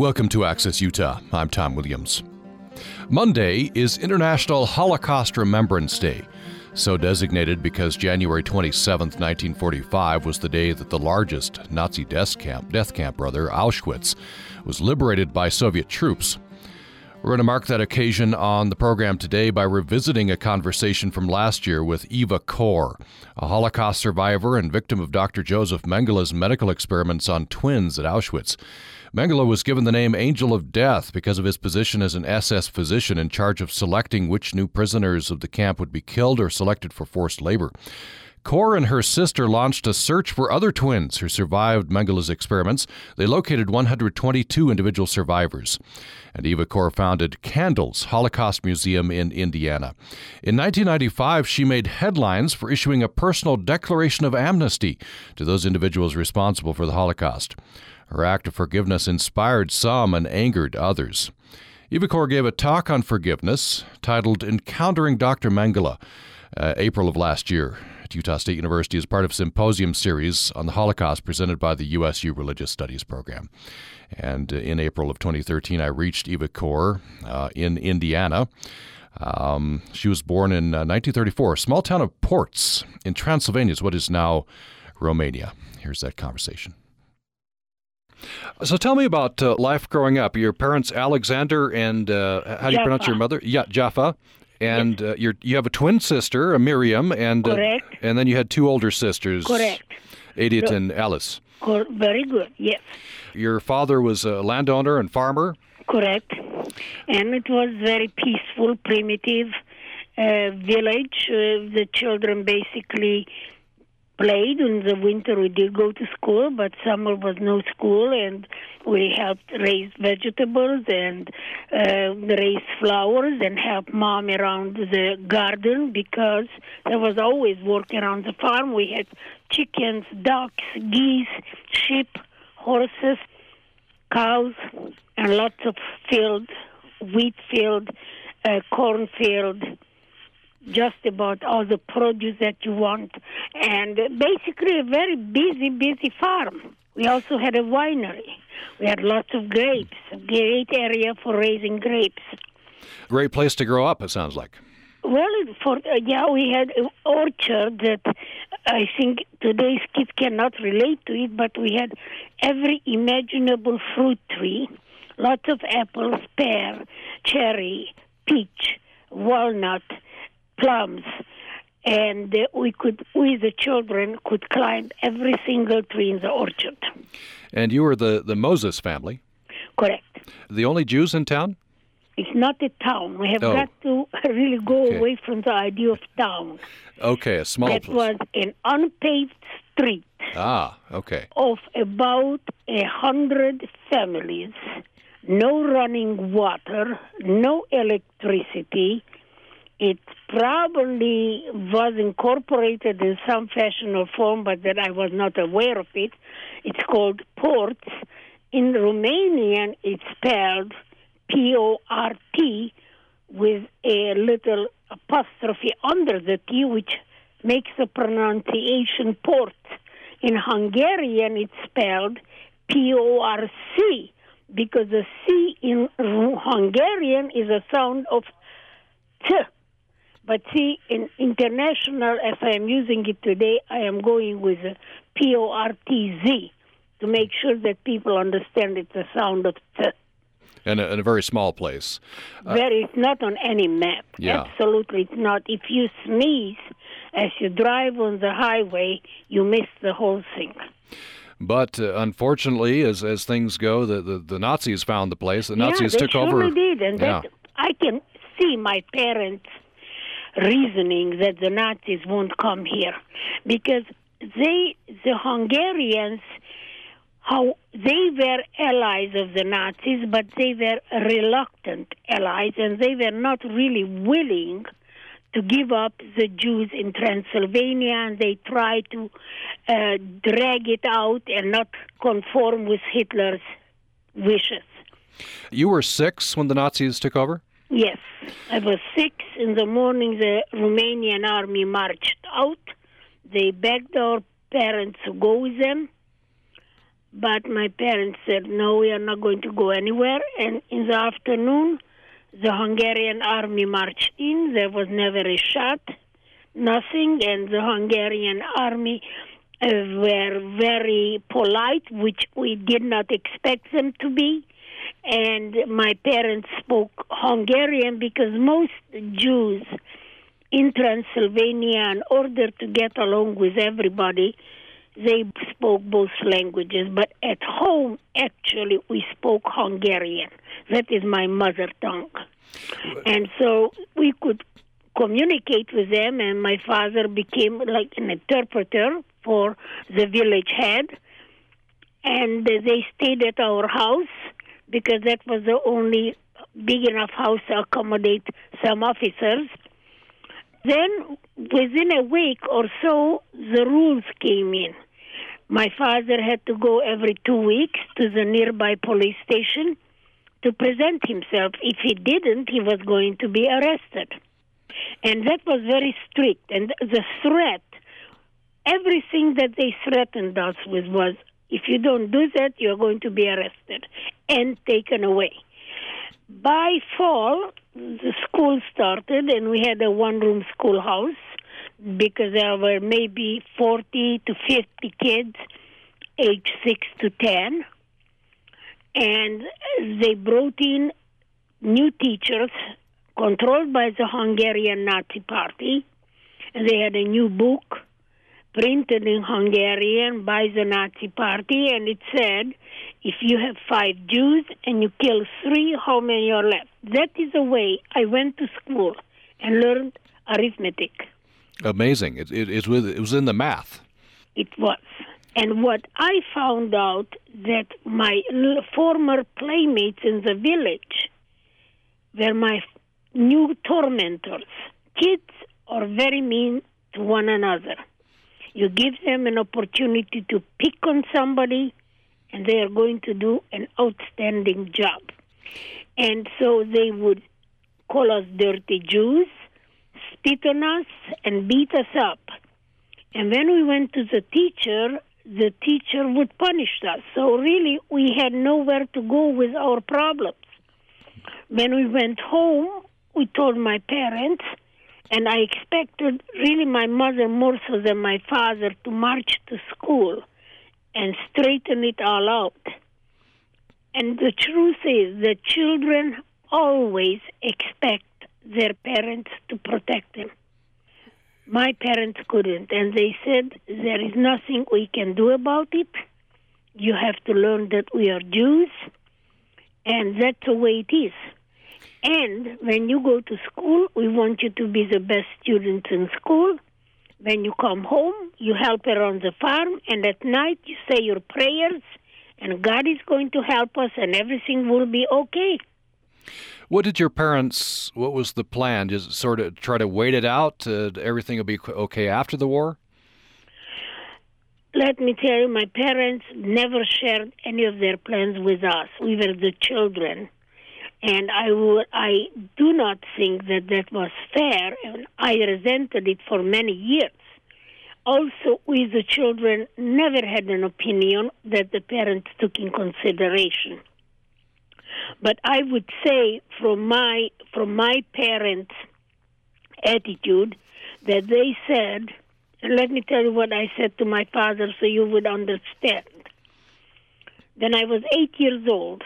Welcome to Access Utah. I'm Tom Williams. Monday is International Holocaust Remembrance Day, so designated because January 27, 1945 was the day that the largest Nazi death camp, death camp brother, Auschwitz, was liberated by Soviet troops. We're going to mark that occasion on the program today by revisiting a conversation from last year with Eva Kor, a Holocaust survivor and victim of Dr. Josef Mengele's medical experiments on twins at Auschwitz. Mengele was given the name Angel of Death because of his position as an SS physician in charge of selecting which new prisoners of the camp would be killed or selected for forced labor. Kor and her sister launched a search for other twins who survived Mengele's experiments. They located 122 individual survivors. And Eva Kor founded Candles Holocaust Museum in Indiana. In 1995, she made headlines for issuing a personal declaration of amnesty to those individuals responsible for the Holocaust. Her act of forgiveness inspired some and angered others. Eva Kor gave a talk on forgiveness titled Encountering Dr. Mengele, uh, April of last year at Utah State University as part of symposium series on the Holocaust presented by the USU Religious Studies program. And uh, in April of 2013, I reached Eva Kor uh, in Indiana. Um, she was born in uh, 1934, small town of Portz in Transylvania, is what is now Romania. Here's that conversation. So tell me about uh, life growing up. Your parents, Alexander, and uh, how do you Jaffa. pronounce your mother? Yeah, Jaffa. And uh, you're, you have a twin sister, a Miriam, and uh, Correct. and then you had two older sisters, Correct. Edith and Alice. Cor- very good. Yes. Your father was a landowner and farmer. Correct. And it was very peaceful, primitive uh, village. Uh, the children basically played. In the winter, we did go to school, but summer was no school, and we helped raise vegetables and uh, raise flowers and help mom around the garden because there was always work around the farm. We had chickens, ducks, geese, sheep, horses, cows, and lots of field, wheat field, uh, corn field, just about all the produce that you want, and basically a very busy, busy farm. We also had a winery. We had lots of grapes, a great area for raising grapes. Great place to grow up, it sounds like. Well, for uh, yeah, we had an orchard that I think today's kids cannot relate to it, but we had every imaginable fruit tree, lots of apples, pear, cherry, peach, walnut, plums, and uh, we could, we the children could climb every single tree in the orchard. And you were the, the Mozes family, Correct. the only Jews in town? It's not a town. We have Oh. got to really go Okay. away from the idea of town. Okay, a small That place. was an unpaved street Ah, okay. of about a hundred families, no running water, no electricity. It probably was incorporated in some fashion or form, but that I was not aware of it. It's called Portz. In Romanian, it's spelled P O R T with a little apostrophe under the T, which makes the pronunciation port. In Hungarian, it's spelled P O R C because the C in Hungarian is a sound of T. But see, in international, as I am using it today, I am going with a P O R T Z to make sure that people understand it's a sound of T. And a, and a very small place. There is not on any map. Yeah. Absolutely, it's not. If you sneeze as you drive on the highway, you miss the whole thing. But uh, unfortunately, as as things go, the, the, the Nazis found the place. The Nazis yeah, they took surely over. did, and yeah. that I can see my parents reasoning that the Nazis won't come here because they, the Hungarians, how they were allies of the Nazis, but they were reluctant allies, and they were not really willing to give up the Jews in Transylvania, and they tried to uh, drag it out and not conform with Hitler's wishes. You were six when the Nazis took over? Yes, I was six. In the morning, the Romanian army marched out. They begged our parents to go with them. But my parents said, no, we are not going to go anywhere. And in the afternoon, the Hungarian army marched in. There was never a shot, nothing. And the Hungarian army uh, were very polite, which we did not expect them to be. And my parents spoke Hungarian because most Jews in Transylvania, in order to get along with everybody, they spoke both languages. But at home, actually, we spoke Hungarian. That is my mother tongue. And so we could communicate with them, and my father became like an interpreter for the village head. And they stayed at our house because that was the only big enough house to accommodate some officers. Then, within a week or so, the rules came in. My father had to go every two weeks to the nearby police station to present himself. If he didn't, he was going to be arrested. And that was very strict. And the threat, everything that they threatened us with was if you don't do that, you're going to be arrested and taken away. By fall, the school started, and we had a one room schoolhouse because there were maybe 40 to 50 kids age 6 to 10. And they brought in new teachers controlled by the Hungarian Nazi Party. They had a new book printed in Hungarian by the Nazi Party, and it said, if you have five Jews and you kill three, how many are left? That is the way I went to school and learned arithmetic. Amazing. It, it, it, was, it was in the math. It was. And what I found out that my former playmates in the village were my new tormentors. Kids are very mean to one another. You give them an opportunity to pick on somebody, and they are going to do an outstanding job. And so they would call us dirty Jews, spit on us, and beat us up. And when we went to the teacher, the teacher would punish us. So really, we had nowhere to go with our problems. When we went home, we told my parents, and I expected really my mother more so than my father to march to school and straighten it all out. And the truth is that children always expect their parents to protect them. My parents couldn't, and they said, There is nothing we can do about it. You have to learn that we are Jews, and that's the way it is. And when you go to school, we want you to be the best student in school. When you come home, you help around the farm, and at night you say your prayers, and God is going to help us, and everything will be okay. What did your parents? What was the plan? Just sort of try to wait it out. Uh, everything will be okay after the war. Let me tell you, my parents never shared any of their plans with us. We were the children and I would, I do not think that that was fair, and I resented it for many years. Also, we the children never had an opinion that the parents took in consideration. But I would say from my from my parents' attitude that they said, let me tell you what I said to my father so you would understand. Then I was eight years old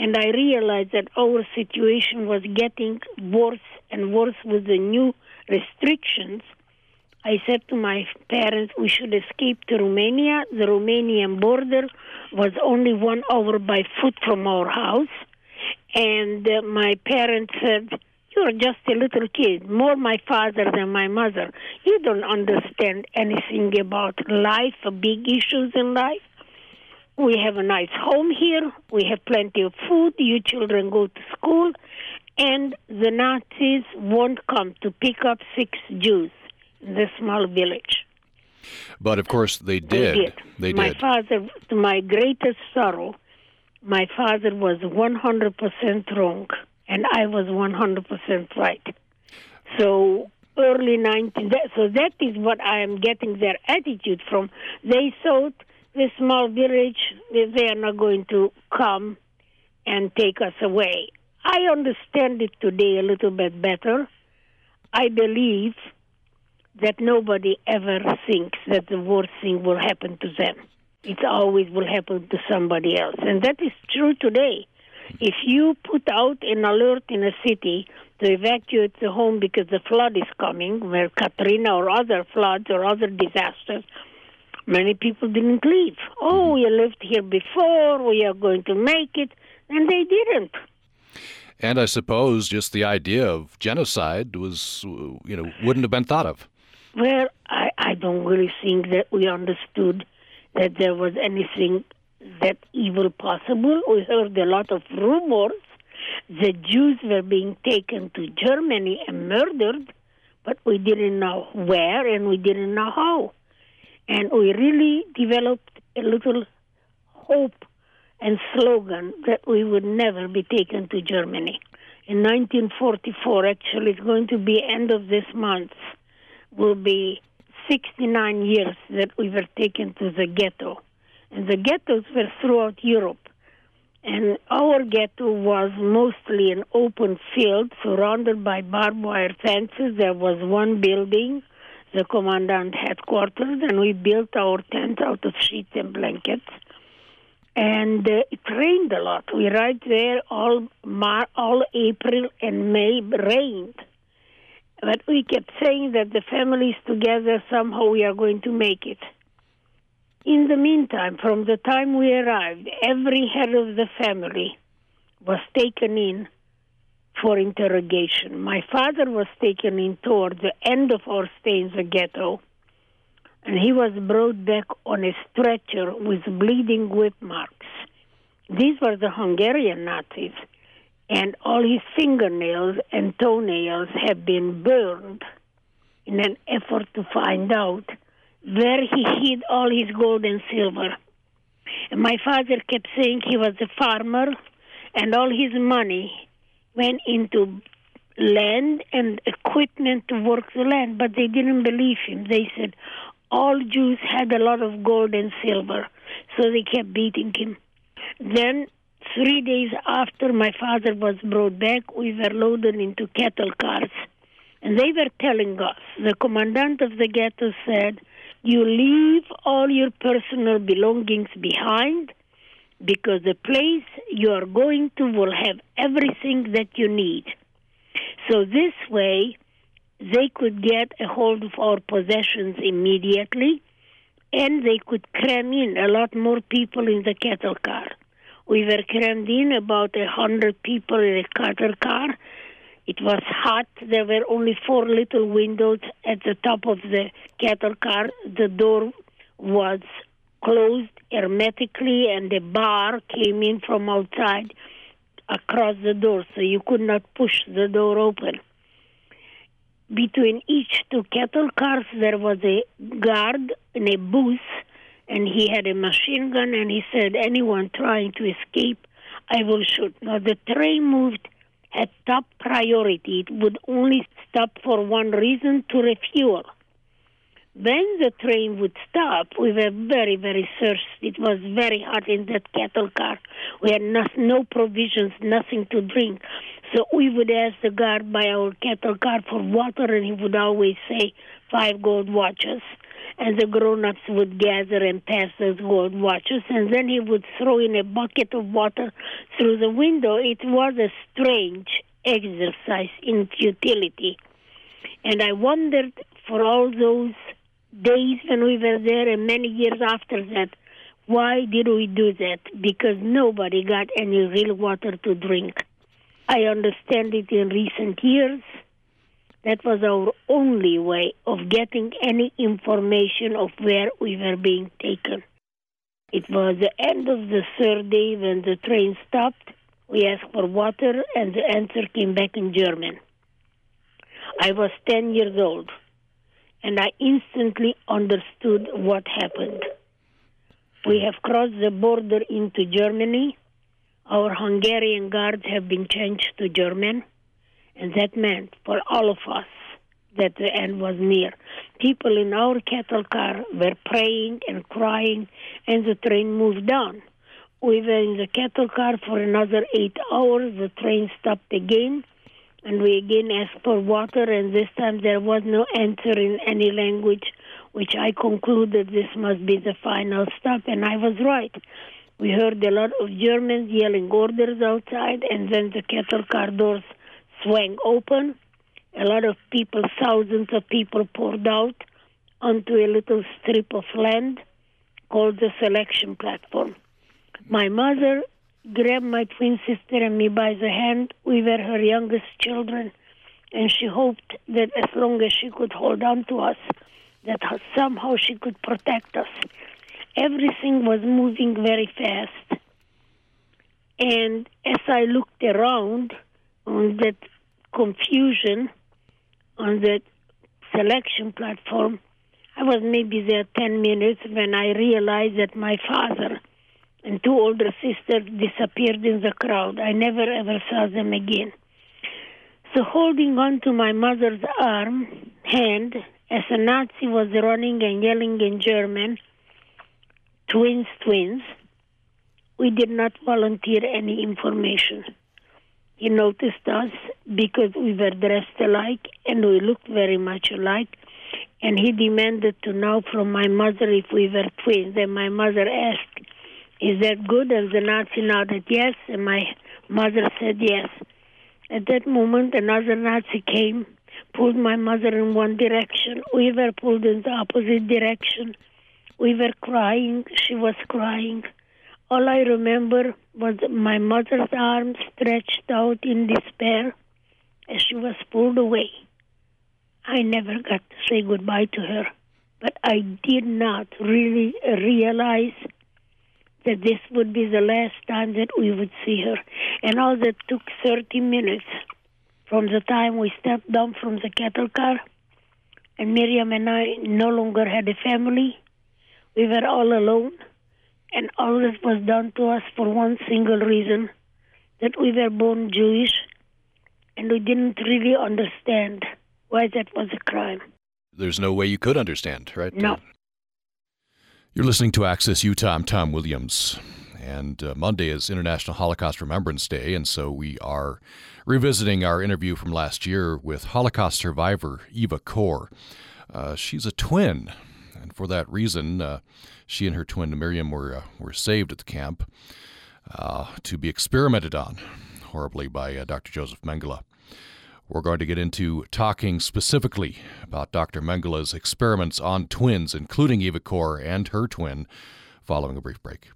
and I realized that our situation was getting worse and worse with the new restrictions. I said to my parents, we should escape to Romania. The Romanian border was only one hour by foot from our house. And uh, my parents said, You're just a little kid, more my father than my mother. You don't understand anything about life, big issues in life. We have a nice home here. We have plenty of food. You children go to school. And the Nazis won't come to pick up six Jews in this small village. But of course, they did. They did. They my did. father, to my greatest sorrow, my father was 100% wrong, and I was 100% right. So early 19, so that is what I am getting their attitude from. They thought this small village, they are not going to come and take us away. I understand it today a little bit better. I believe that nobody ever thinks that the worst thing will happen to them. It always will happen to somebody else. And that is true today. If you put out an alert in a city to evacuate the home because the flood is coming, where Katrina or other floods or other disasters, many people didn't leave. Oh, mm-hmm. we lived here before, we are going to make it, and they didn't. And I suppose just the idea of genocide was, you know, wouldn't have been thought of. Well, I, I don't really think that we understood that there was anything that evil possible. We heard a lot of rumors that Jews were being taken to Germany and murdered, but we didn't know where and we didn't know how. And we really developed a little hope and slogan that we would never be taken to Germany. In 1944, actually, it's going to be end of this month, will be 69 years that we were taken to the ghetto. And the ghettos were throughout Europe. And our ghetto was mostly an open field surrounded by barbed wire fences. There was one building, the commandant headquarters, and we built our tent out of sheets and blankets. And uh, it rained a lot. We right there all Mar- all April and May rained. But we kept saying that the families together somehow we are going to make it. In the meantime, from the time we arrived, every head of the family was taken in for interrogation. My father was taken in toward the end of our stay in the ghetto, and he was brought back on a stretcher with bleeding whip marks. These were the Hungarian Nazis, and all his fingernails and toenails have been burned in an effort to find out where he hid all his gold and silver. And my father kept saying he was a farmer and all his money went into land and equipment to work the land, but they didn't believe him. They said all Jews had a lot of gold and silver, so they kept beating him. Then, three days after my father was brought back, we were loaded into cattle cars. And they were telling us, the commandant of the ghetto said, you leave all your personal belongings behind because the place you are going to will have everything that you need. So this way, they could get a hold of our possessions immediately and they could cram in a lot more people in the cattle car. We were crammed in about a hundred people in a cattle car it was hot. There were only four little windows at the top of the cattle car. The door was closed hermetically, and the bar came in from outside across the door, so you could not push the door open. Between each two cattle cars, there was a guard in a booth, and he had a machine gun, and he said, Anyone trying to escape, I will shoot. Now, the train moved had top priority. It would only stop for one reason to refuel. When the train would stop, we were very, very thirsty. It was very hot in that cattle car. We had no, no provisions, nothing to drink. So we would ask the guard by our cattle car for water, and he would always say, five gold watches and the grown-ups would gather and pass those gold watches, and then he would throw in a bucket of water through the window. It was a strange exercise in futility. And I wondered for all those days when we were there and many years after that, why did we do that? Because nobody got any real water to drink. I understand it in recent years that was our only way of getting any information of where we were being taken. It was the end of the third day when the train stopped. We asked for water, and the answer came back in German. I was 10 years old, and I instantly understood what happened. We have crossed the border into Germany. Our Hungarian guards have been changed to German. And that meant for all of us that the end was near. people in our cattle car were praying and crying, and the train moved on. We were in the cattle car for another eight hours. The train stopped again, and we again asked for water, and this time there was no answer in any language, which I concluded this must be the final stop, and I was right. We heard a lot of Germans yelling orders outside, and then the cattle car doors swung open. A lot of people, thousands of people, poured out onto a little strip of land called the selection platform. My mother grabbed my twin sister and me by the hand. We were her youngest children, and she hoped that as long as she could hold on to us, that somehow she could protect us everything was moving very fast. And as I looked around on that confusion on that selection platform, I was maybe there 10 minutes when I realized that my father and two older sisters disappeared in the crowd. I never ever saw them again. So, holding on to my mother's arm, hand, as a Nazi was running and yelling in German, twins, twins, we did not volunteer any information. He noticed us because we were dressed alike and we looked very much alike. And he demanded to know from my mother if we were twins. And my mother asked, Is that good? And the Nazi nodded yes. And my mother said yes. At that moment, another Nazi came, pulled my mother in one direction. We were pulled in the opposite direction. We were crying. She was crying. All I remember was my mother's arms stretched out in despair as she was pulled away. I never got to say goodbye to her, but I did not really realize that this would be the last time that we would see her. And all that took 30 minutes from the time we stepped down from the cattle car, and Miriam and I no longer had a family we were all alone, and all this was done to us for one single reason that we were born Jewish, and we didn't really understand why that was a crime. There's no way you could understand, right? No. You're listening to Access Utah. I'm Tom Williams. And uh, Monday is International Holocaust Remembrance Day, and so we are revisiting our interview from last year with Holocaust survivor Eva Kor. Uh, she's a twin and for that reason, uh, she and her twin Miriam were uh, were saved at the camp uh, to be experimented on horribly by uh, Dr. Josef Mengele. We're going to get into talking specifically about Dr. Mengele's experiments on twins, including Eva Kor and her twin, following a brief break.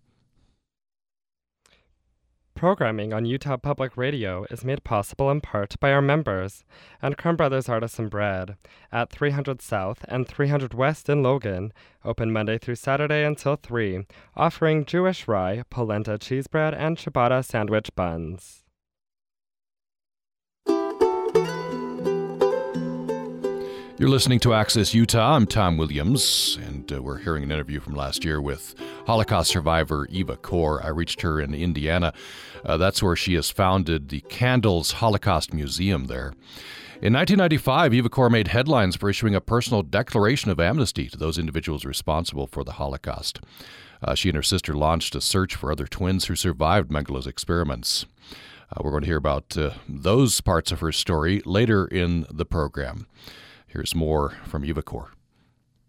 Programming on Utah Public Radio is made possible in part by our members and Crumb Brothers Artisan Bread at 300 South and 300 West in Logan, open Monday through Saturday until 3, offering Jewish rye, polenta cheese bread, and ciabatta sandwich buns. You're listening to Access Utah. I'm Tom Williams, and uh, we're hearing an interview from last year with Holocaust survivor Eva Kor. I reached her in Indiana. Uh, that's where she has founded the Candles Holocaust Museum there. In 1995, Eva Kor made headlines for issuing a personal declaration of amnesty to those individuals responsible for the Holocaust. Uh, she and her sister launched a search for other twins who survived Mengele's experiments. Uh, we're going to hear about uh, those parts of her story later in the program. Here's more from Eva Kor.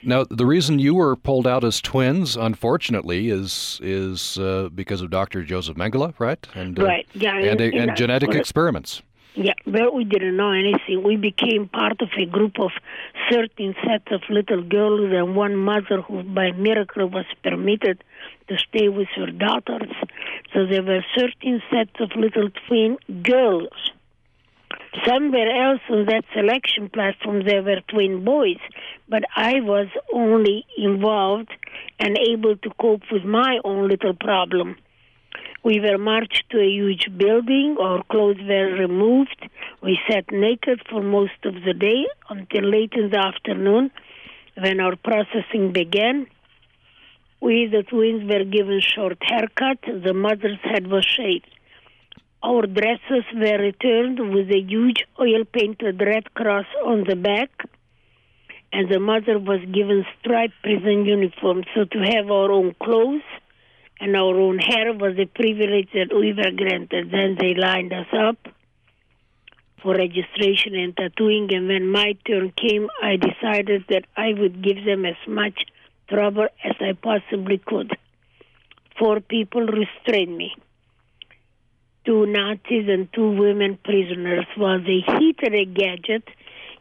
Now, the reason you were pulled out as twins, unfortunately, is is uh, because of Dr. Josef Mengele, right? And, uh, right. Yeah. And, and, and genetic experiments. Yeah, but we didn't know anything. We became part of a group of 13 sets of little girls and one mother who, by miracle, was permitted to stay with her daughters. So there were 13 sets of little twin girls somewhere else on that selection platform there were twin boys, but I was only involved and able to cope with my own little problem. We were marched to a huge building, our clothes were removed. We sat naked for most of the day until late in the afternoon when our processing began. We, the twins, were given short haircuts. The mother's head was shaved. Our dresses were returned with a huge oil painted red cross on the back, and the mother was given striped prison uniform. So to have our own clothes and our own hair was a privilege that we were granted. Then they lined us up for registration and tattooing, and when my turn came, I decided that I would give them as much trouble as I possibly could. Four people restrained me two Nazis and two women prisoners while they heated a gadget.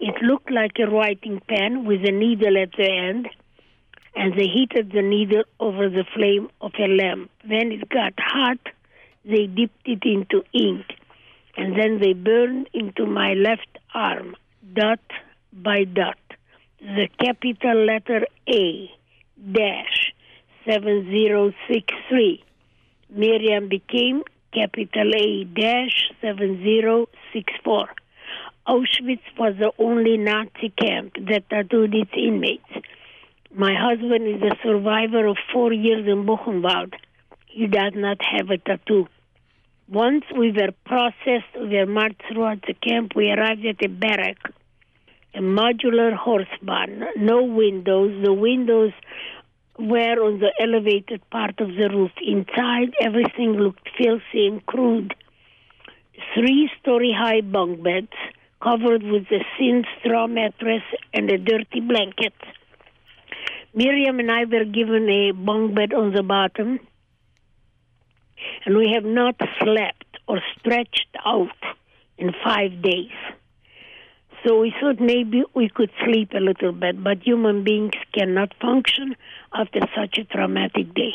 It looked like a writing pen with a needle at the end, and they heated the needle over the flame of a lamp. When it got hot, they dipped it into ink, and then they burned into my left arm, dot by dot, the capital letter A dash 7063. Miriam became capital A dash 7064. Auschwitz was the only Nazi camp that tattooed its inmates. My husband is a survivor of four years in Buchenwald. He does not have a tattoo. Once we were processed, we were marched throughout the camp. We arrived at a barrack, a modular horse barn, no windows. The windows were on the elevated part of the roof. Inside, everything looked filthy and crude. Three story high bunk beds covered with a thin straw mattress and a dirty blanket. Miriam and I were given a bunk bed on the bottom, and we have not slept or stretched out in five days. So we thought maybe we could sleep a little bit, but human beings cannot function after such a traumatic day.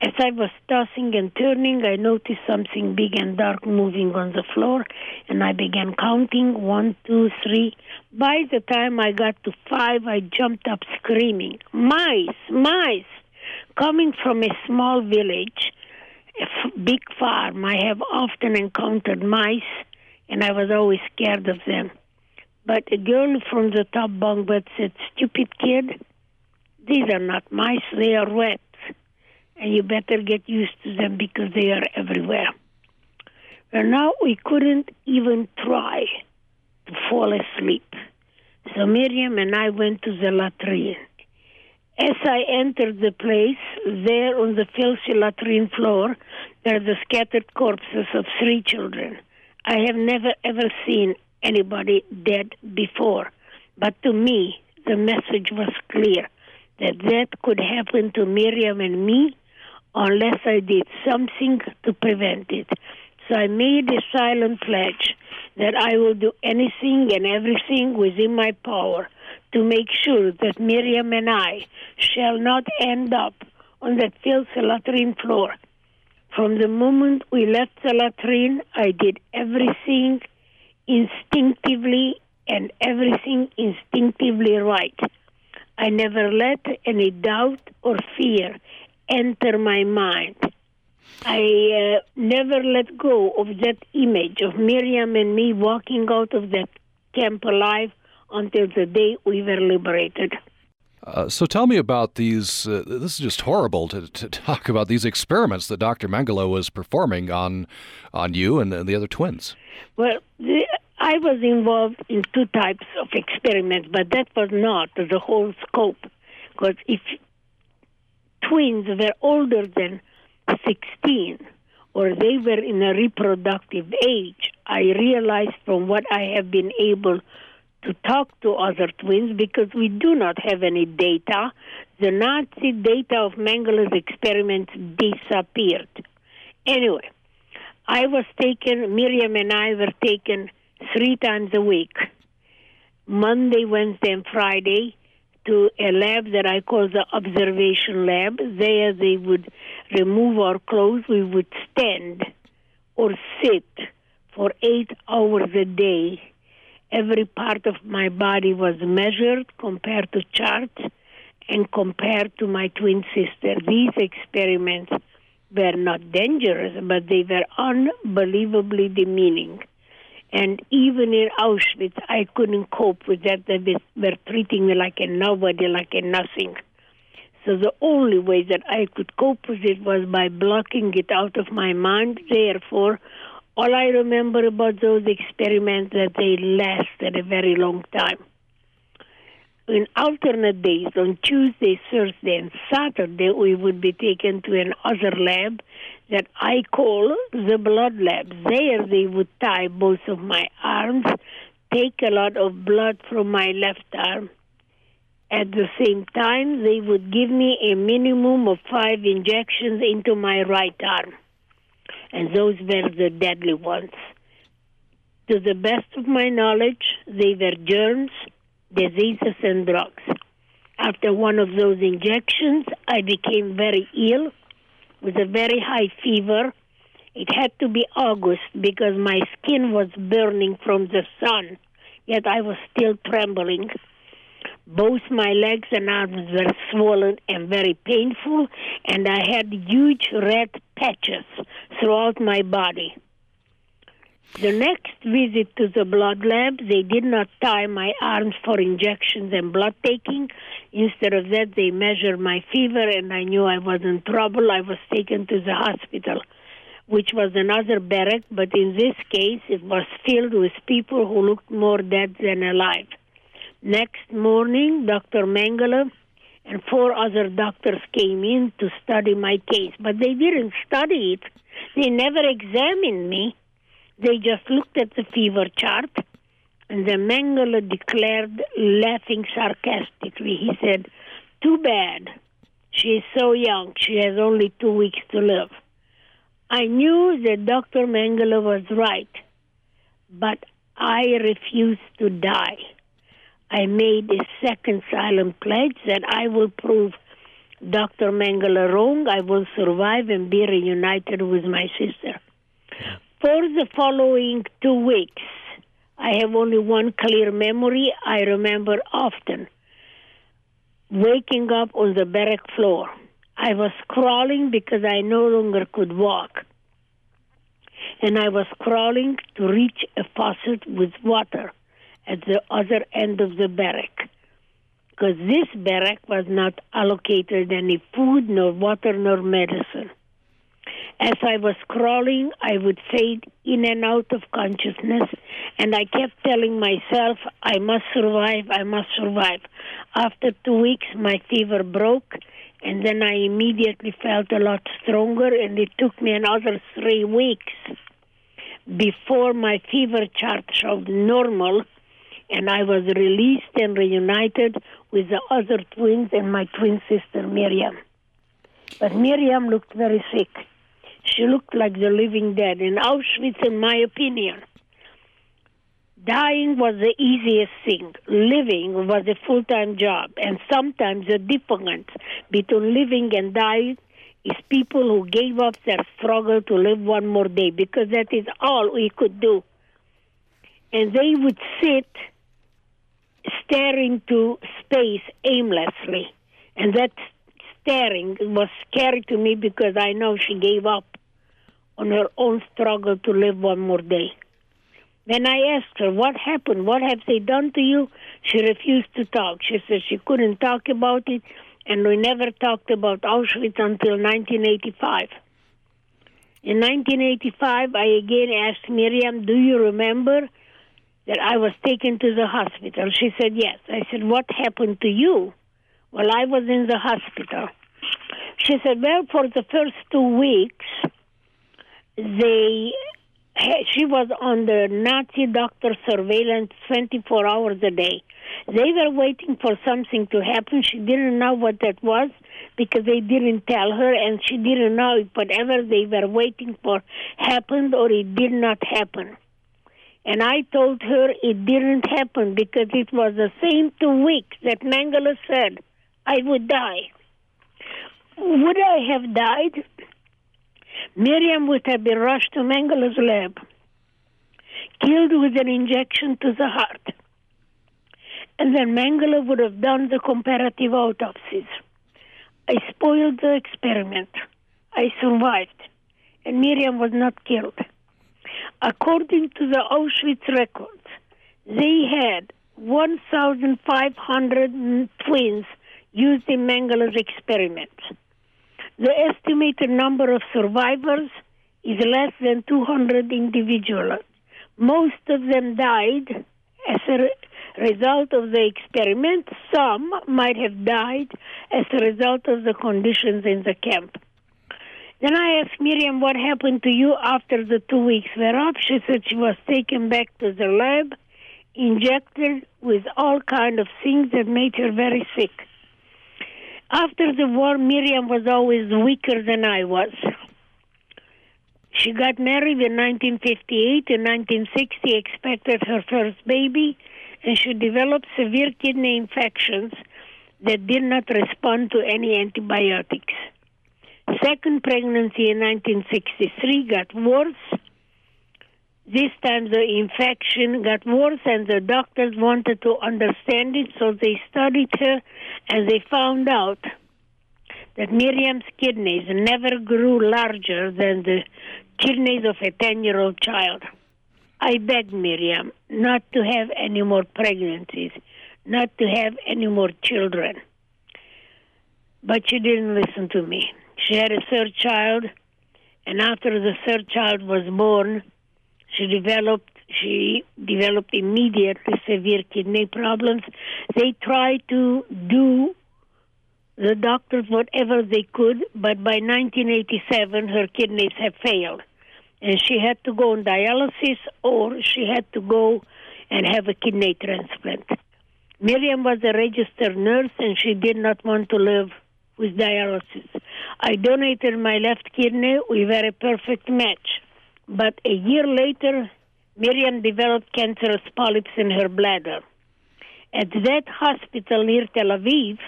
As I was tossing and turning, I noticed something big and dark moving on the floor, and I began counting one, two, three. By the time I got to five, I jumped up screaming, Mice! Mice! Coming from a small village, a f- big farm, I have often encountered mice and I was always scared of them. But a girl from the top bunk bed said, Stupid kid, these are not mice, they are rats. And you better get used to them because they are everywhere. And now we couldn't even try to fall asleep. So Miriam and I went to the latrine. As I entered the place, there on the filthy latrine floor, there are the scattered corpses of three children. I have never ever seen anybody dead before. But to me, the message was clear that that could happen to Miriam and me unless I did something to prevent it. So I made a silent pledge that I will do anything and everything within my power to make sure that Miriam and I shall not end up on that filthy latrine floor from the moment we left the latrine, I did everything instinctively and everything instinctively right. I never let any doubt or fear enter my mind. I uh, never let go of that image of Miriam and me walking out of that camp alive until the day we were liberated. Uh, so tell me about these. Uh, this is just horrible to, to, talk about these experiments that Dr. Mengele was performing on on you and, and the other twins. Well, the, I was involved in two types of experiments, but that was not the whole scope. Because if twins were older than 16 or they were in a reproductive age, I realized from what I have been able to talk to other twins because we do not have any data. The Nazi data of Mengele's experiments disappeared. Anyway, I was taken, Miriam and I were taken three times a week Monday, Wednesday, and Friday to a lab that I call the observation lab. There they would remove our clothes. We would stand or sit for eight hours a day every part of my body was measured compared to charts and compared to my twin sister. These experiments were not dangerous, but they were unbelievably demeaning. And even in Auschwitz, I couldn't cope with that. They were treating me like a nobody, like a nothing. So the only way that I could cope with it was by blocking it out of my mind. Therefore, all I remember about those experiments that they lasted a very long time. in alternate days, on Tuesday, Thursday, and Saturday, we would be taken to another lab that I call the blood lab. There, they would tie both of my arms, take a lot of blood from my left arm. At the same time, they would give me a minimum of five injections into my right arm. And those were the deadly ones. To the best of my knowledge, they were germs diseases and drugs. After one of those injections, I became very ill with a very high fever. It had to be August because my skin was burning from the sun, yet I was still trembling. Both my legs and arms were swollen and very painful, and I had huge red patches throughout my body. The next visit to the blood lab, they did not tie my arms for injections and blood taking. Instead of that, they measured my fever, and I knew I was in trouble. I was taken to the hospital, which was another barrack, but in this case, it was filled with people who looked more dead than alive. Next morning, Dr. Mengele and four other doctors came in to study my case, but they didn't study it. They never examined me. They just looked at the fever chart, and the Mengele declared, laughing sarcastically, he said, Too bad. She is so young. She has only two weeks to live. I knew that Dr. Mengele was right, but I refused to die. I made a second silent pledge that I will prove Dr. Mengele wrong. I will survive and be reunited with my sister. For the following two weeks, I have only one clear memory. I remember often waking up on the barrack floor. I was crawling because I no longer could walk. And I was crawling to reach a faucet with water at the other end of the barrack. Because this barrack was not allocated any food, nor water, nor medicine. As I was crawling, I would fade in and out of consciousness, and I kept telling myself, I must survive, I must survive. After two weeks, my fever broke, and then I immediately felt a lot stronger, and it took me another three weeks before my fever chart showed normal, and I was released and reunited with the other twins and my twin sister Miriam. But Miriam looked very sick. She looked like the living dead. In Auschwitz, in my opinion, dying was the easiest thing. Living was a full time job. And sometimes the difference between living and dying is people who gave up their struggle to live one more day because that is all we could do. And they would sit staring to space aimlessly. And that staring was scary to me because I know she gave up on her own struggle to live one more day. Then I asked her, What happened? What have they done to you? She refused to talk. She said she couldn't talk about it, and we never talked about Auschwitz until 1985. In 1985, I again asked Miriam, Do you remember that I was taken to the hospital? She said, Yes. I said, What happened to you? Well, I was in the hospital. She said, Well, for the first two weeks, they she was on the Nazi doctor surveillance 24 hours a day. They were waiting for something to happen. She didn't know what that was because they didn't tell her, and she didn't know if whatever they were waiting for happened or it did not happen. And I told her it didn't happen because it was the same two weeks that Mengele said I would die. Would I have died? Miriam would have been rushed to Mengele's lab, killed with an injection to the heart. And then Mengele would have done the comparative autopsies. I spoiled the experiment. I survived, and Miriam was not killed. According to the Auschwitz records, they had 1,500 twins used in Mengele's experiments. The estimated number of survivors is less than 200 individuals. Most of them died as a result of the experiment. Some might have died as a result of the conditions in the camp. Then I asked Miriam what happened to you after the two weeks were up. She said she was taken back to the lab, injected with all kind of things that made her very sick. After the war, Miriam was always weaker than I was. She got married in 1958. In 1960, expected her first baby, and she developed severe kidney infections that did not respond to any antibiotics. Second pregnancy in 1963 got worse. This time the infection got worse, and the doctors wanted to understand it, so they studied her and they found out that Miriam's kidneys never grew larger than the kidneys of a 10 year old child. I begged Miriam not to have any more pregnancies, not to have any more children. But she didn't listen to me. She had a third child, and after the third child was born, she developed she developed immediately severe kidney problems. They tried to do the doctors whatever they could, but by 1987 her kidneys had failed, and she had to go on dialysis or she had to go and have a kidney transplant. Miriam was a registered nurse, and she did not want to live with dialysis. I donated my left kidney. We were a perfect match. But a year later, Miriam developed cancerous polyps in her bladder. At that hospital near Tel Aviv,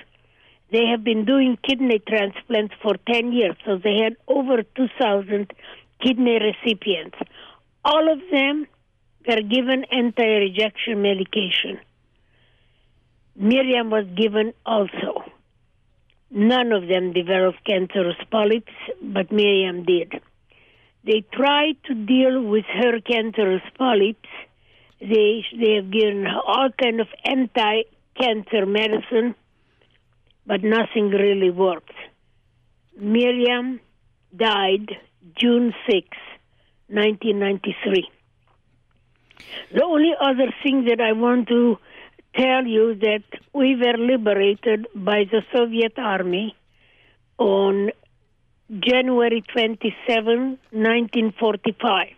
they have been doing kidney transplants for 10 years, so they had over 2,000 kidney recipients. All of them were given anti rejection medication. Miriam was given also. None of them developed cancerous polyps, but Miriam did. They tried to deal with her cancerous polyps. They they have given her all kind of anti-cancer medicine, but nothing really worked. Miriam died June 6, 1993. The only other thing that I want to tell you that we were liberated by the Soviet army on January 27, 1945.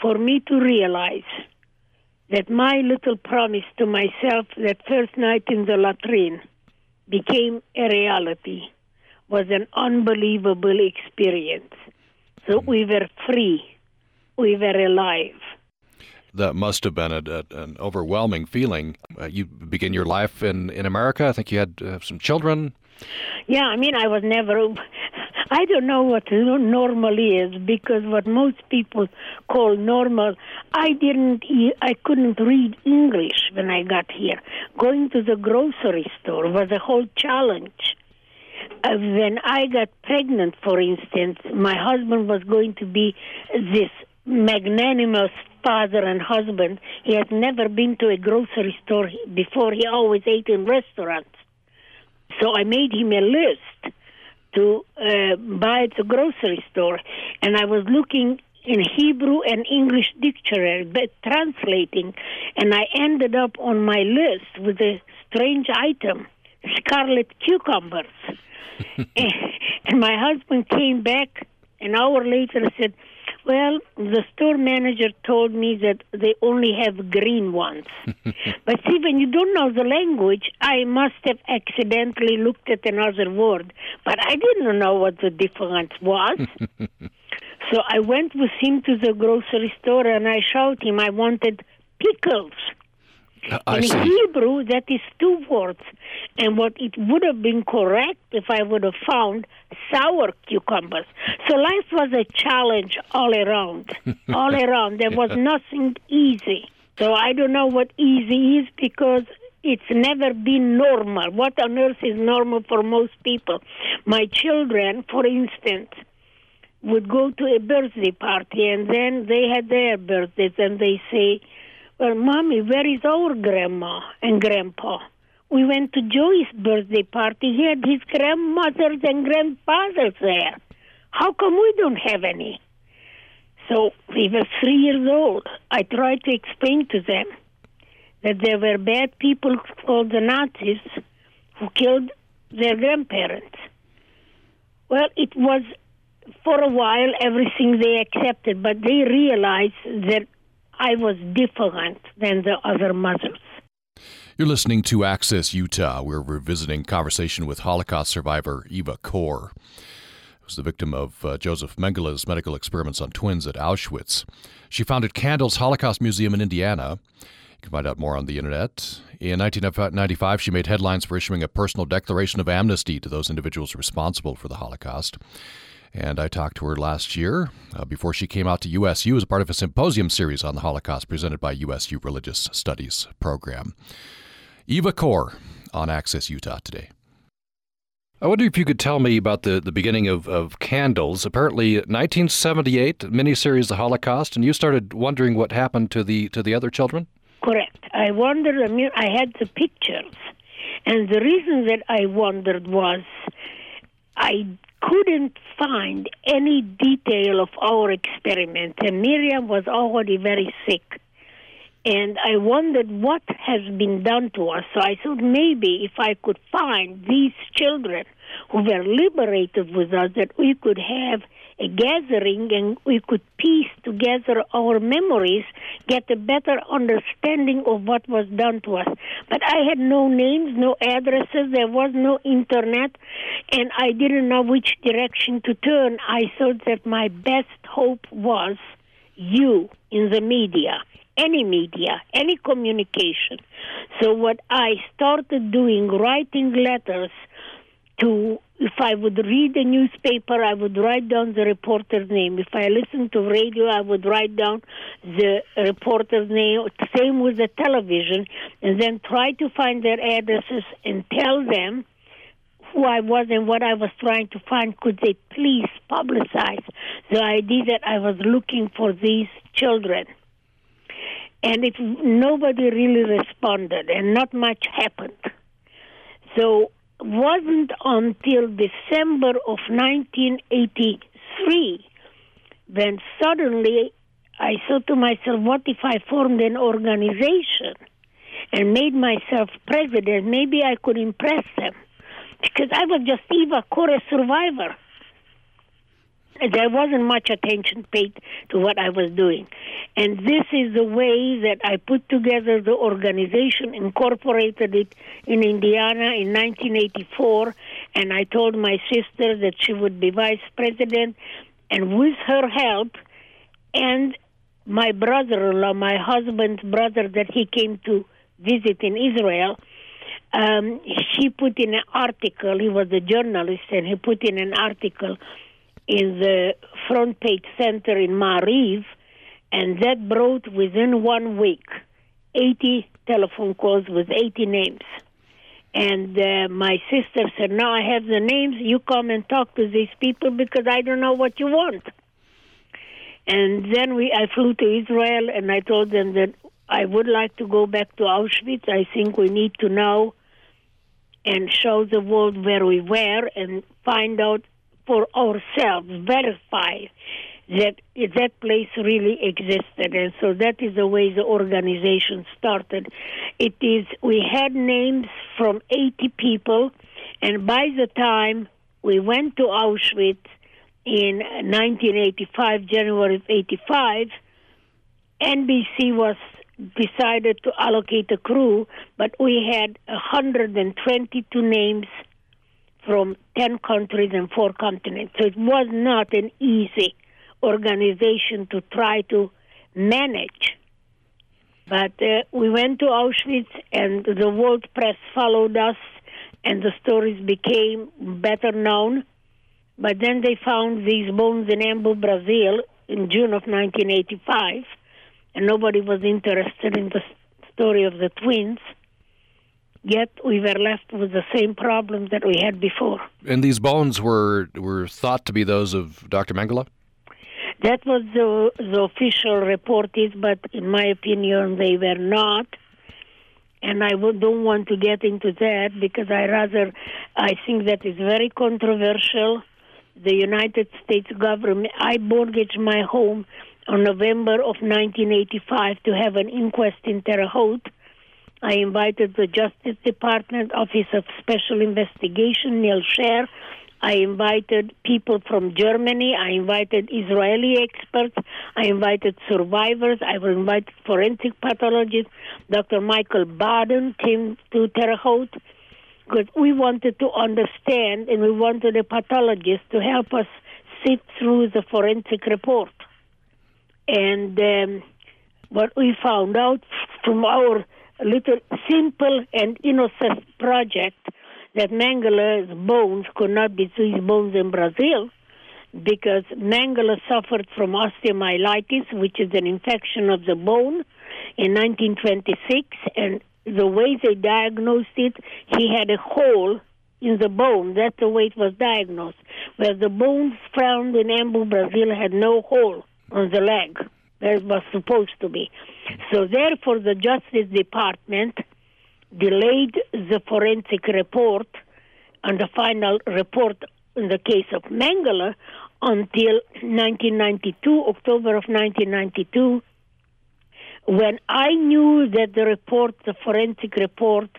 For me to realize that my little promise to myself that first night in the latrine became a reality was an unbelievable experience. So we were free. We were alive that must have been a, a, an overwhelming feeling. Uh, you begin your life in, in America. I think you had uh, some children. Yeah, I mean, I was never. I don't know what normal is because what most people call normal, I didn't. I couldn't read English when I got here. Going to the grocery store was a whole challenge. Uh, when I got pregnant, for instance, my husband was going to be this magnanimous father and husband. He has never been to a grocery store before. He always ate in restaurants. So I made him a list to uh, buy at the grocery store, and I was looking in Hebrew and English dictionary, but translating, and I ended up on my list with a strange item: scarlet cucumbers. and, and my husband came back an hour later and said, well, the store manager told me that they only have green ones. but see, when you don't know the language, I must have accidentally looked at another word, but I didn't know what the difference was. so I went with him to the grocery store and I showed him I wanted pickles. I in see. Hebrew, that is two words. And what it would have been correct if I would have found sour cucumbers. So life was a challenge all around. all around. There was nothing easy. So I don't know what easy is because it's never been normal. What on earth is normal for most people? My children, for instance, would go to a birthday party and then they had their birthdays and they say, well, Mommy, where is our grandma and grandpa? We went to Joey's birthday party. He had his grandmothers and grandfathers there. How come we don't have any? So we were three years old. I tried to explain to them that there were bad people called the Nazis who killed their grandparents. Well, it was for a while everything they accepted, but they realized that I was different than the other mothers. You're listening to Access Utah. We're revisiting conversation with Holocaust survivor Eva Kor, who's the victim of uh, Josef Mengele's medical experiments on twins at Auschwitz. She founded Candles Holocaust Museum in Indiana. You can find out more on the internet. In 1995, she made headlines for issuing a personal declaration of amnesty to those individuals responsible for the Holocaust. And I talked to her last year uh, before she came out to USU as part of a symposium series on the Holocaust presented by USU Religious Studies program. Eva Kor on Access Utah today. I wonder if you could tell me about the, the beginning of, of Candles. Apparently, 1978 miniseries The Holocaust, and you started wondering what happened to the to the other children. Correct. I wondered. I mean, I had the pictures, and the reason that I wondered was I couldn't find any detail of our experiment, and Miriam was already very sick. And I wondered what has been done to us. So I thought maybe if I could find these children who were liberated with us, that we could have a gathering and we could piece together our memories, get a better understanding of what was done to us. But I had no names, no addresses, there was no internet, and I didn't know which direction to turn. I thought that my best hope was you in the media any media, any communication. So what I started doing, writing letters to if I would read a newspaper, I would write down the reporter's name. If I listened to radio, I would write down the reporter's name. Same with the television, and then try to find their addresses and tell them who I was and what I was trying to find. Could they please publicize the idea that I was looking for these children? And if nobody really responded, and not much happened. So wasn't until December of 1983 when suddenly I thought to myself, what if I formed an organization and made myself president? Maybe I could impress them. Because I was just Eva Kor survivor there wasn't much attention paid to what I was doing. And this is the way that I put together the organization, incorporated it in Indiana in 1984, and I told my sister that she would be vice president, and with her help, and my brother in law, my husband's brother, that he came to visit in Israel. Um, she put in an article, he was a journalist, and he put in an article in the front page center in Maariv, and that brought within one week 80 telephone calls with 80 names. And uh, my sister said, Now I have the names, you come and talk to these people because I don't know what you want. And then we, I flew to Israel and I told them that I would like to go back to Auschwitz. I think we need to know and show the world where we were and find out for ourselves, verify that that place really existed. And so that is the way the organization started. It is, we had names from 80 people, and by the time we went to Auschwitz in 1985, January of 85, NBC was decided to allocate a crew, but we had 122 names from 10 countries and four continents. So it was not an easy organization to try to manage. But uh, we went to Auschwitz, and the world press followed us, and the stories became better known. But then they found these bones in Embu, Brazil, in June of 1985, and nobody was interested in the story of the twins yet we were left with the same problems that we had before. And these bones were were thought to be those of Dr. Mengele? That was the, the official report is, but in my opinion, they were not. And I don't want to get into that because I rather, I think that is very controversial. The United States government, I mortgaged my home on November of 1985 to have an inquest in Terre Haute I invited the Justice Department Office of Special Investigation, Neal Sher. I invited people from Germany. I invited Israeli experts. I invited survivors. I invited forensic pathologists. Dr. Michael Baden came to Terre Haute because we wanted to understand and we wanted a pathologist to help us sit through the forensic report. And um, what we found out from our little simple and innocent project that Mengele's bones could not be Swiss bones in Brazil because Mengele suffered from osteomyelitis, which is an infection of the bone, in 1926, and the way they diagnosed it, he had a hole in the bone. That's the way it was diagnosed. Where the bones found in Embu, Brazil, had no hole on the leg. That was supposed to be. So therefore, the Justice Department delayed the forensic report and the final report in the case of Mengele until 1992, October of 1992, when I knew that the report, the forensic report,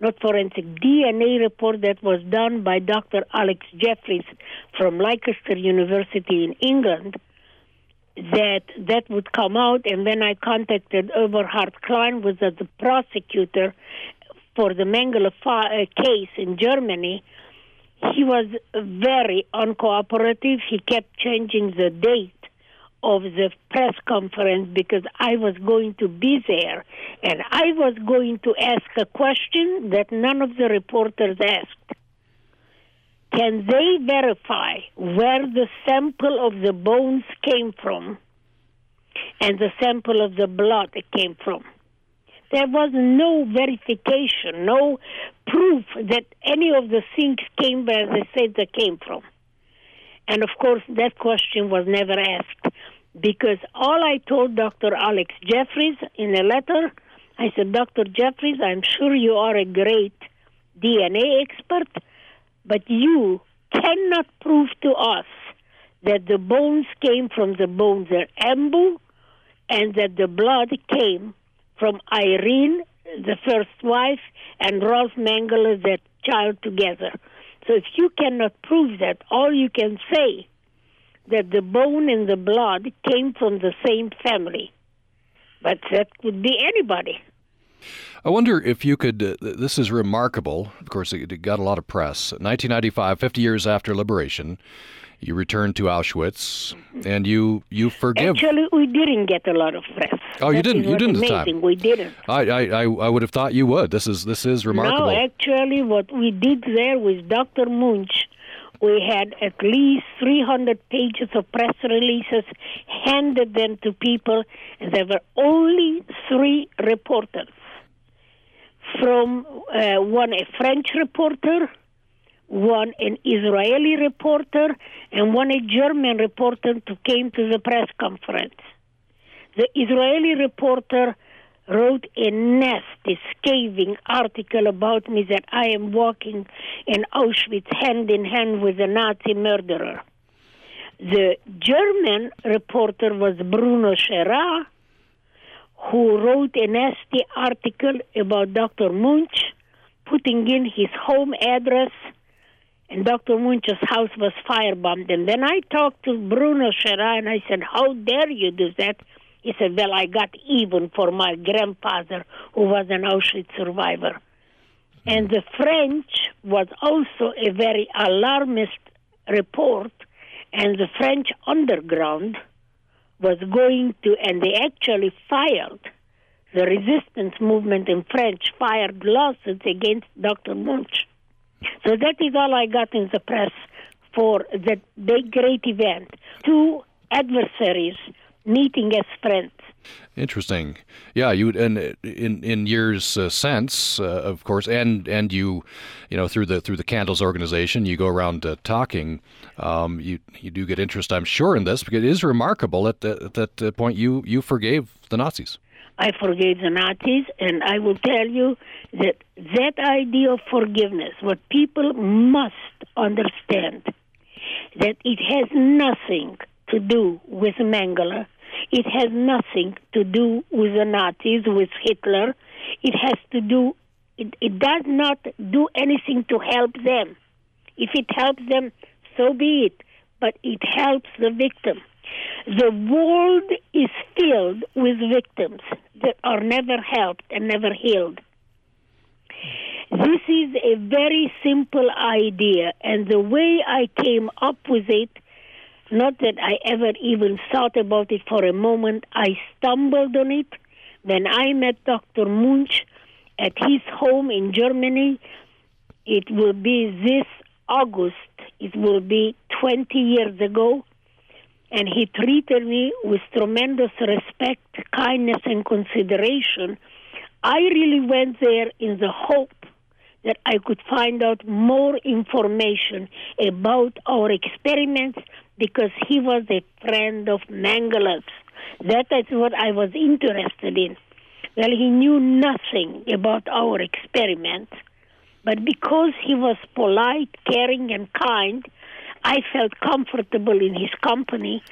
not forensic, DNA report that was done by Dr. Alec Jeffreys from Leicester University in England, that that would come out, and then I contacted Eberhard Klein, was the prosecutor for the Mengele uh, case in Germany. He was very uncooperative. He kept changing the date of the press conference because I was going to be there and I was going to ask a question that none of the reporters asked. Can they verify where the sample of the bones came from and the sample of the blood came from? There was no verification, no proof that any of the things came where they said they came from. And of course, that question was never asked because all I told Dr. Alec Jeffreys in a letter, I said, Dr. Jeffreys, I'm sure you are a great DNA expert, but you cannot prove to us that the bones came from the bones of Embu and that the blood came from Irene, the first wife, and Rolf Mengele, that child together. So if you cannot prove that, all you can say that the bone and the blood came from the same family. But that could be anybody. I wonder if you could. Uh, this is remarkable. Of course, it, got a lot of press. 1995, 50 years after liberation, you returned to Auschwitz, and you you forgive. Actually, we didn't get a lot of press. Oh, you didn't. You didn't amazing. We didn't. I, I I would have thought you would. This is this is remarkable. No, actually, what we did there with Dr. Munch, we had at least 300 pages of press releases, handed them to people, and there were only three reporters. From uh, one a French reporter, one an Israeli reporter, and one a German reporter who came to the press conference. The Israeli reporter wrote a nasty, scathing article about me that I am walking in Auschwitz hand in hand with a Nazi murderer. The German reporter was Bruno Scherer, who wrote a nasty article about Dr. Munch, putting in his home address, and Dr. Munch's house was firebombed. And then I talked to Bruno Scherer, and I said, How dare you do that? He said, Well, I got even for my grandfather who was an Auschwitz survivor. And the French was also a very alarmist report, and the French underground was going to, and they actually fired the resistance movement in French fired lawsuits against Dr. Munch. So that is all I got in the press for that big, great event. Two adversaries meeting as friends. Interesting. Yeah, you and in in years uh, since, uh, of course, and and you, you know, through the through the Candles organization, you go around uh, talking. Um, you you do get interest, I'm sure, in this because it is remarkable at, the, at that uh, point you you forgave the Nazis. I forgave the Nazis, and I will tell you that that idea of forgiveness, what people must understand, that it has nothing to do with Mengele. It has nothing to do with the Nazis, with Hitler. it has to do, it, it does not do anything to help them. If it helps them, so be it, but it helps the victim. The world is filled with victims that are never helped and never healed. This is a very simple idea, and the way I came up with it, not that I ever even thought about it for a moment, I stumbled on it when I met Dr. Munch at his home in Germany. It will be this August, it will be 20 years ago and he treated me with tremendous respect, kindness, and consideration. I really went there in the hope that I could find out more information about our experiments because he was a friend of Mengele's. That is what I was interested in. Well, he knew nothing about our experiments, but because he was polite, caring, and kind, I felt comfortable in his company,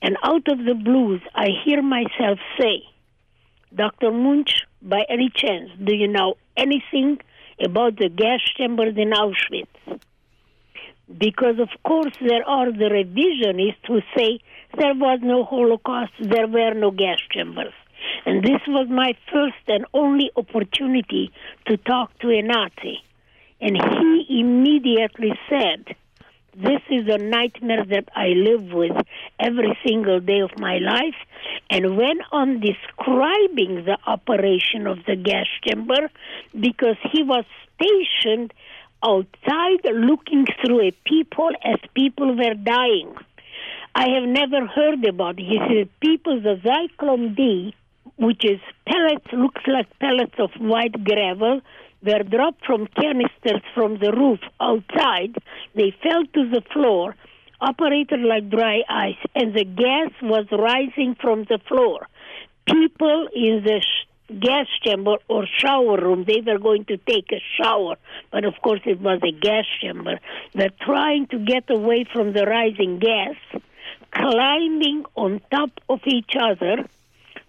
and out of the blues, I hear myself say, Dr. Munch, by any chance, do you know anything about the gas chambers in Auschwitz? Because, of course, there are the revisionists who say there was no Holocaust, there were no gas chambers. And this was my first and only opportunity to talk to a Nazi. And he immediately said, this is a nightmare that I live with every single day of my life. And when on describing the operation of the gas chamber, because he was stationed outside looking through a people as people were dying. I have never heard about it. He said people, the Zyklon B, which is pellets, looks like pellets of white gravel, were dropped from canisters from the roof outside. They fell to the floor, operated like dry ice, and the gas was rising from the floor. People in the gas chamber or shower room, they were going to take a shower, but of course it was a gas chamber. They're trying to get away from the rising gas, climbing on top of each other,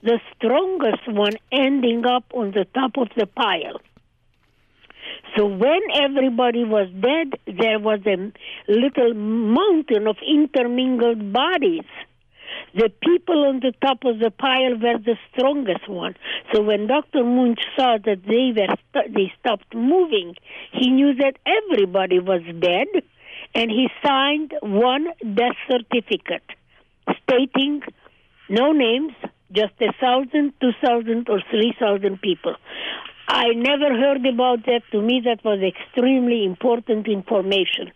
the strongest one ending up on the top of the pile. So when everybody was dead, there was a little mountain of intermingled bodies. The people on the top of the pile were the strongest one. So when Dr. Munch saw that they were st- they stopped moving, he knew that everybody was dead, and he signed one death certificate stating no names, just a thousand, two thousand, or three thousand people. I never heard about that. To me, that was extremely important information.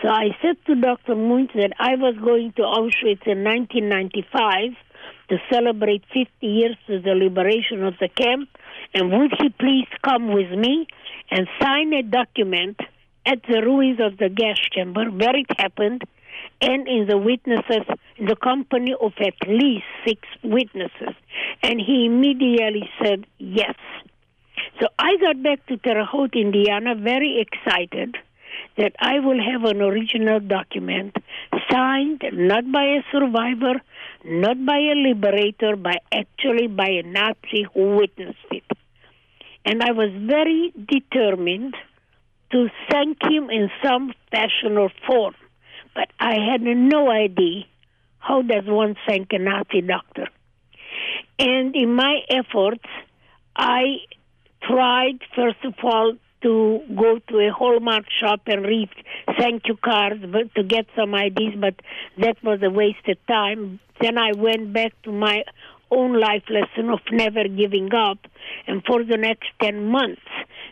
So I said to Dr. Munch that I was going to Auschwitz in 1995 to celebrate 50 years of the liberation of the camp, and would he please come with me and sign a document at the ruins of the gas chamber where it happened, and in the witnesses, in the company of at least six witnesses. And he immediately said yes. So I got back to Terre Haute, Indiana, very excited that I will have an original document signed not by a survivor, not by a liberator, but actually by a Nazi who witnessed it. And I was very determined to thank him in some fashion or form. But I had no idea how does one thank a Nazi doctor. And in my efforts, I tried, first of all, to go to a Hallmark shop and read thank you cards but to get some ideas, but that was a wasted time. Then I went back to my own life lesson of never giving up. And for the next 10 months,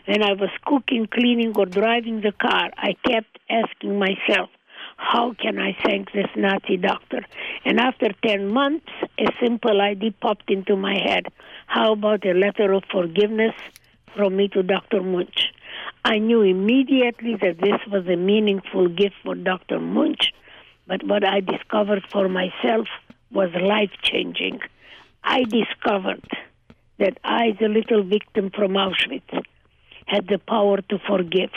when I was cooking, cleaning, or driving the car, I kept asking myself, how can I thank this Nazi doctor? And after 10 months, a simple idea popped into my head. How about a letter of forgiveness from me to Dr. Munch? I knew immediately that this was a meaningful gift for Dr. Munch, but what I discovered for myself was life changing. I discovered that I, the little victim from Auschwitz, had the power to forgive.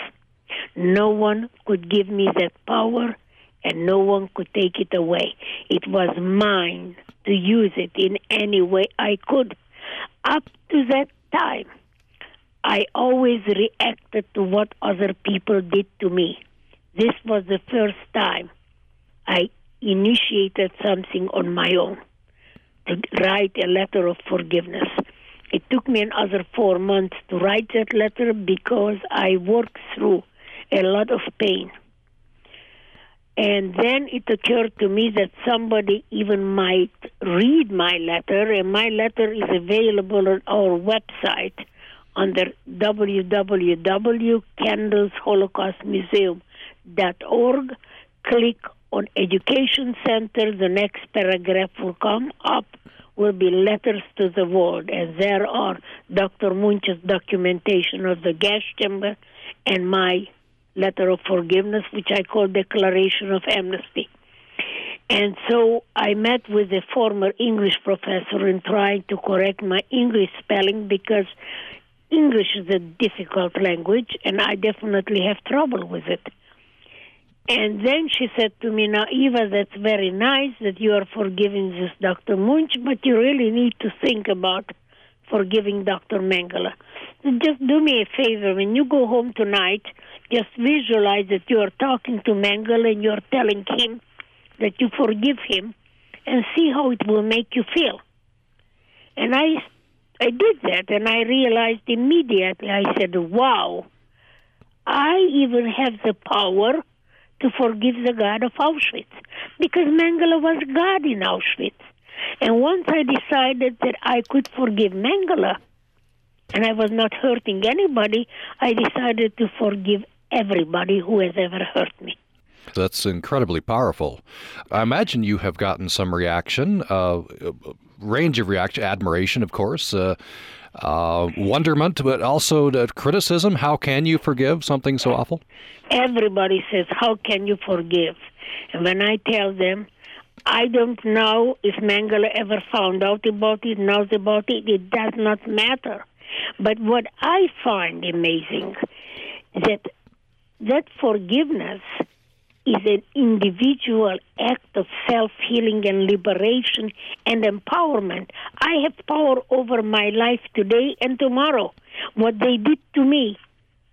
No one could give me that power, and no one could take it away. It was mine to use it in any way I could. Up to that time, I always reacted to what other people did to me. This was the first time I initiated something on my own to write a letter of forgiveness. It took me another four months to write that letter because I worked through a lot of pain. And then it occurred to me that somebody even might read my letter, and my letter is available on our website under www.candlesholocaustmuseum.org. Click on Education Center. The next paragraph will come up, will be Letters to the World, and there are Dr. Munch's documentation of the gas chamber and my letter of forgiveness, which I call Declaration of Amnesty. And so I met with a former English professor in trying to correct my English spelling because English is a difficult language and I definitely have trouble with it. And then she said to me, Now, Eva, that's very nice that you are forgiving this Dr. Munch, but you really need to think about forgiving Dr. Mengele. Just do me a favor when you go home tonight, just visualize that you are talking to Mengele and you're telling him that you forgive him and see how it will make you feel. And I, I did that and I realized immediately, I said, wow, I even have the power to forgive the God of Auschwitz because Mengele was God in Auschwitz. And once I decided that I could forgive Mengele and I was not hurting anybody, I decided to forgive everybody who has ever hurt me. That's incredibly powerful. I imagine you have gotten some reaction, uh, range of reaction, admiration, of course, uh, uh, wonderment, but also criticism. How can you forgive something so awful? Everybody says, How can you forgive? And when I tell them, I don't know if Mengele ever found out about it, knows about it, it does not matter. But what I find amazing that that forgiveness is an individual act of self healing and liberation and empowerment. I have power over my life today and tomorrow. What they did to me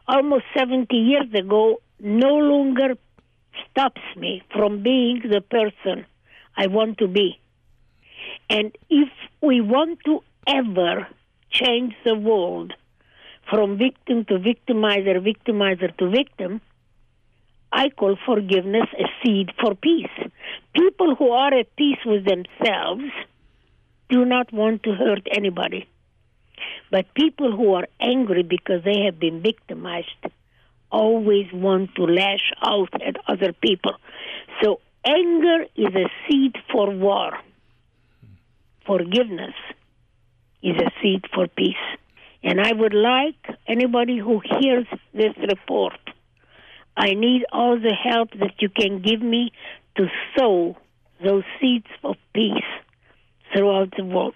almost 70 years ago no longer stops me from being the person I want to be. And if we want to ever change the world, from victim to victimizer, victimizer to victim, I call forgiveness a seed for peace. People who are at peace with themselves do not want to hurt anybody. But people who are angry because they have been victimized always want to lash out at other people. So anger is a seed for war. Forgiveness is a seed for peace. And I would like anybody who hears this report, I need all the help that you can give me to sow those seeds of peace throughout the world.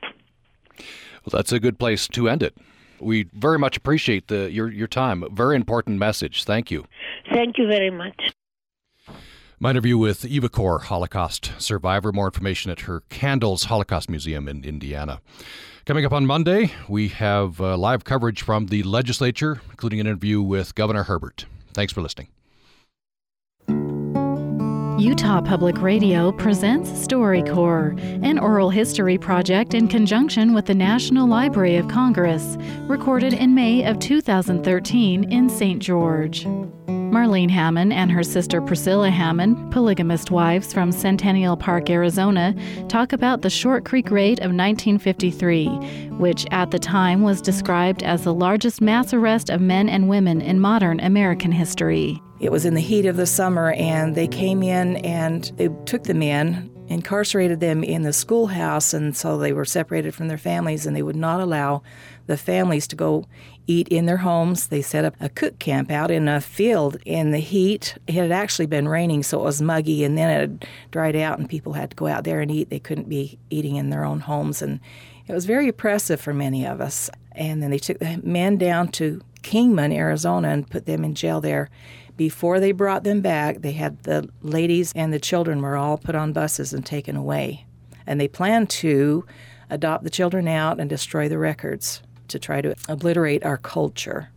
Well, that's a good place to end it. We very much appreciate the, your, your time. Very important message. Thank you. Thank you very much. My interview with Eva Kor, Holocaust survivor. More information at her Candles Holocaust Museum in Indiana. Coming up on Monday, we have uh, live coverage from the legislature, including an interview with Governor Herbert. Thanks for listening. Utah Public Radio presents StoryCorps, an oral history project in conjunction with the National Library of Congress, recorded in May of 2013 in St. George. Marlene Hammond and her sister Priscilla Hammond, polygamist wives from Centennial Park, Arizona, talk about the Short Creek Raid of 1953, which at the time was described as the largest mass arrest of men and women in modern American history. It was in the heat of the summer, and they came in and they took the men, incarcerated them in the schoolhouse, and so they were separated from their families, and they would not allow the families to go eat in their homes. They set up a cook camp out in a field in the heat. It had actually been raining, so it was muggy, and then it had dried out, and people had to go out there and eat. They couldn't be eating in their own homes, and it was very oppressive for many of us. And then they took the men down to Kingman, Arizona, and put them in jail there. Before they brought them back, they had the ladies and the children were all put on buses and taken away. And they planned to adopt the children out and destroy the records to try to obliterate our culture.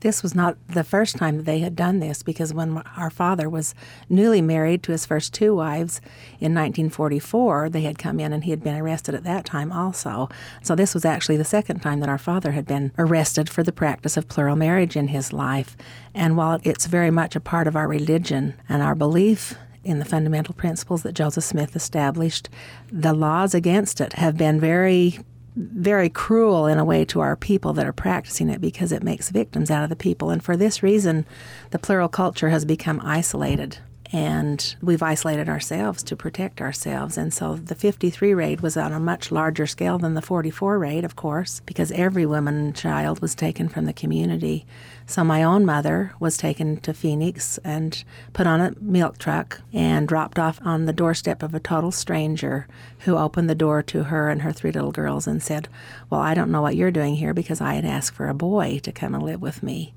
This was not the first time that they had done this because when our father was newly married to his first two wives in 1944, they had come in and he had been arrested at that time also. So this was actually the second time that our father had been arrested for the practice of plural marriage in his life. And while it's very much a part of our religion and our belief in the fundamental principles that Joseph Smith established, the laws against it have been very very cruel in a way to our people that are practicing it because it makes victims out of the people. And for this reason, the plural culture has become isolated. And we've isolated ourselves to protect ourselves. And so the 53 raid was on a much larger scale than the 44 raid, of course, because every woman and child was taken from the community. So my own mother was taken to Phoenix and put on a milk truck and dropped off on the doorstep of a total stranger who opened the door to her and her three little girls and said, Well, I don't know what you're doing here because I had asked for a boy to come and live with me.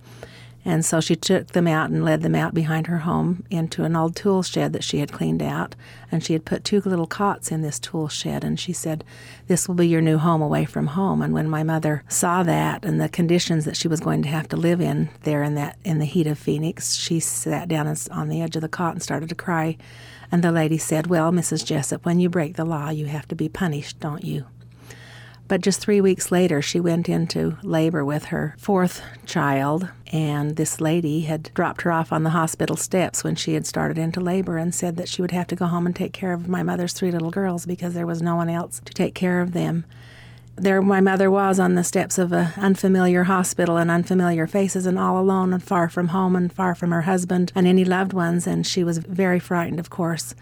And so she took them out and led them out behind her home into an old tool shed that she had cleaned out. And she had put two little cots in this tool shed. And she said, This will be your new home away from home. And when my mother saw that and the conditions that she was going to have to live in there in that in the heat of Phoenix, she sat down on the edge of the cot and started to cry. And the lady said, Well, Mrs. Jessup, when you break the law, you have to be punished, don't you? But just three weeks later, she went into labor with her fourth child, and this lady had dropped her off on the hospital steps when she had started into labor and said that she would have to go home and take care of my mother's three little girls because there was no one else to take care of them. There, my mother was on the steps of an unfamiliar hospital and unfamiliar faces, and all alone and far from home and far from her husband and any loved ones, and she was very frightened, of course.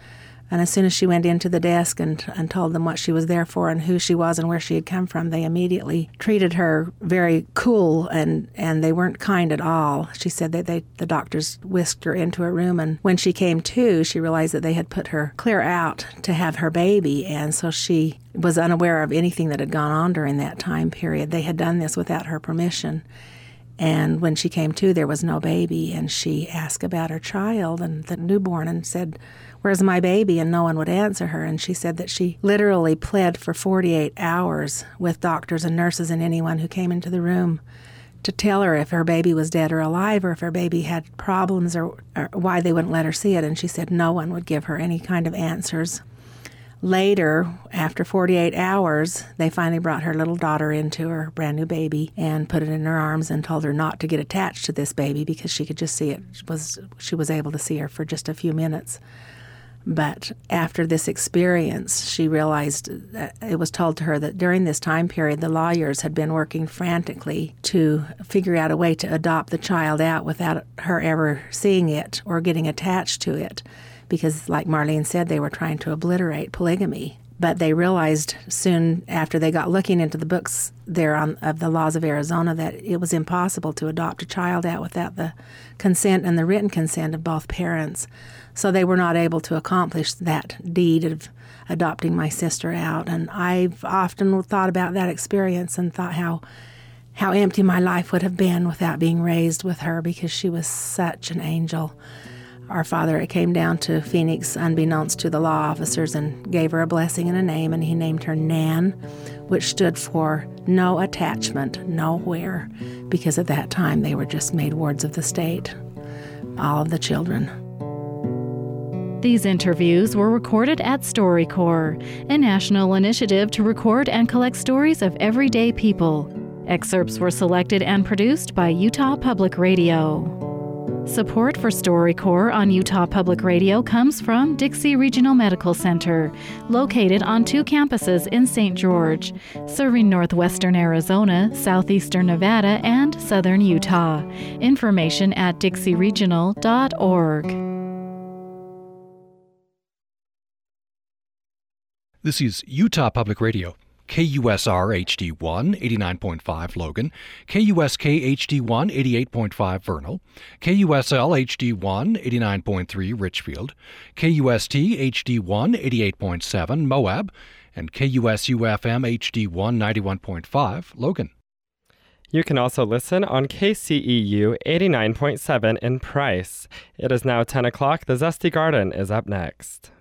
And as soon as she went into the desk and, and told them what she was there for and who she was and where she had come from, they immediately treated her very cool and, and they weren't kind at all. She said that they, the doctors whisked her into a room, and when she came to, she realized that they had put her clear out to have her baby, and so she was unaware of anything that had gone on during that time period. They had done this without her permission. And when she came to, there was no baby, and she asked about her child and the newborn and said, Where's my baby? And no one would answer her. And she said that she literally pled for 48 hours with doctors and nurses and anyone who came into the room to tell her if her baby was dead or alive or if her baby had problems or, or why they wouldn't let her see it. And she said no one would give her any kind of answers. Later, after 48 hours, they finally brought her little daughter into her brand new baby and put it in her arms and told her not to get attached to this baby because she could just see it was she was able to see her for just a few minutes. But after this experience, she realized it was told to her that during this time period, the lawyers had been working frantically to figure out a way to adopt the child out without her ever seeing it or getting attached to it. Because, like Marlene said, they were trying to obliterate polygamy. But they realized soon after they got looking into the books there on, of the laws of Arizona that it was impossible to adopt a child out without the consent and the written consent of both parents. So they were not able to accomplish that deed of adopting my sister out. And I've often thought about that experience and thought how how empty my life would have been without being raised with her because she was such an angel. Our father came down to Phoenix unbeknownst to the law officers and gave her a blessing and a name, and he named her Nan, which stood for no attachment, nowhere, because at that time they were just made wards of the state, all of the children. These interviews were recorded at StoryCorps, a national initiative to record and collect stories of everyday people. Excerpts were selected and produced by Utah Public Radio. Support for StoryCorps on Utah Public Radio comes from Dixie Regional Medical Center, located on two campuses in St. George, serving northwestern Arizona, southeastern Nevada, and southern Utah. Information at dixieregional.org. This is Utah Public Radio. KUSR HD1 89.5 Logan, KUSK HD1 88.5 Vernal, KUSL HD1 89.3 Richfield, KUST HD1 88.7 Moab, and KUSU FM HD1 91.5 Logan. You can also listen on KCEU 89.7 in Price. It is now 10 o'clock. The Zesty Garden is up next.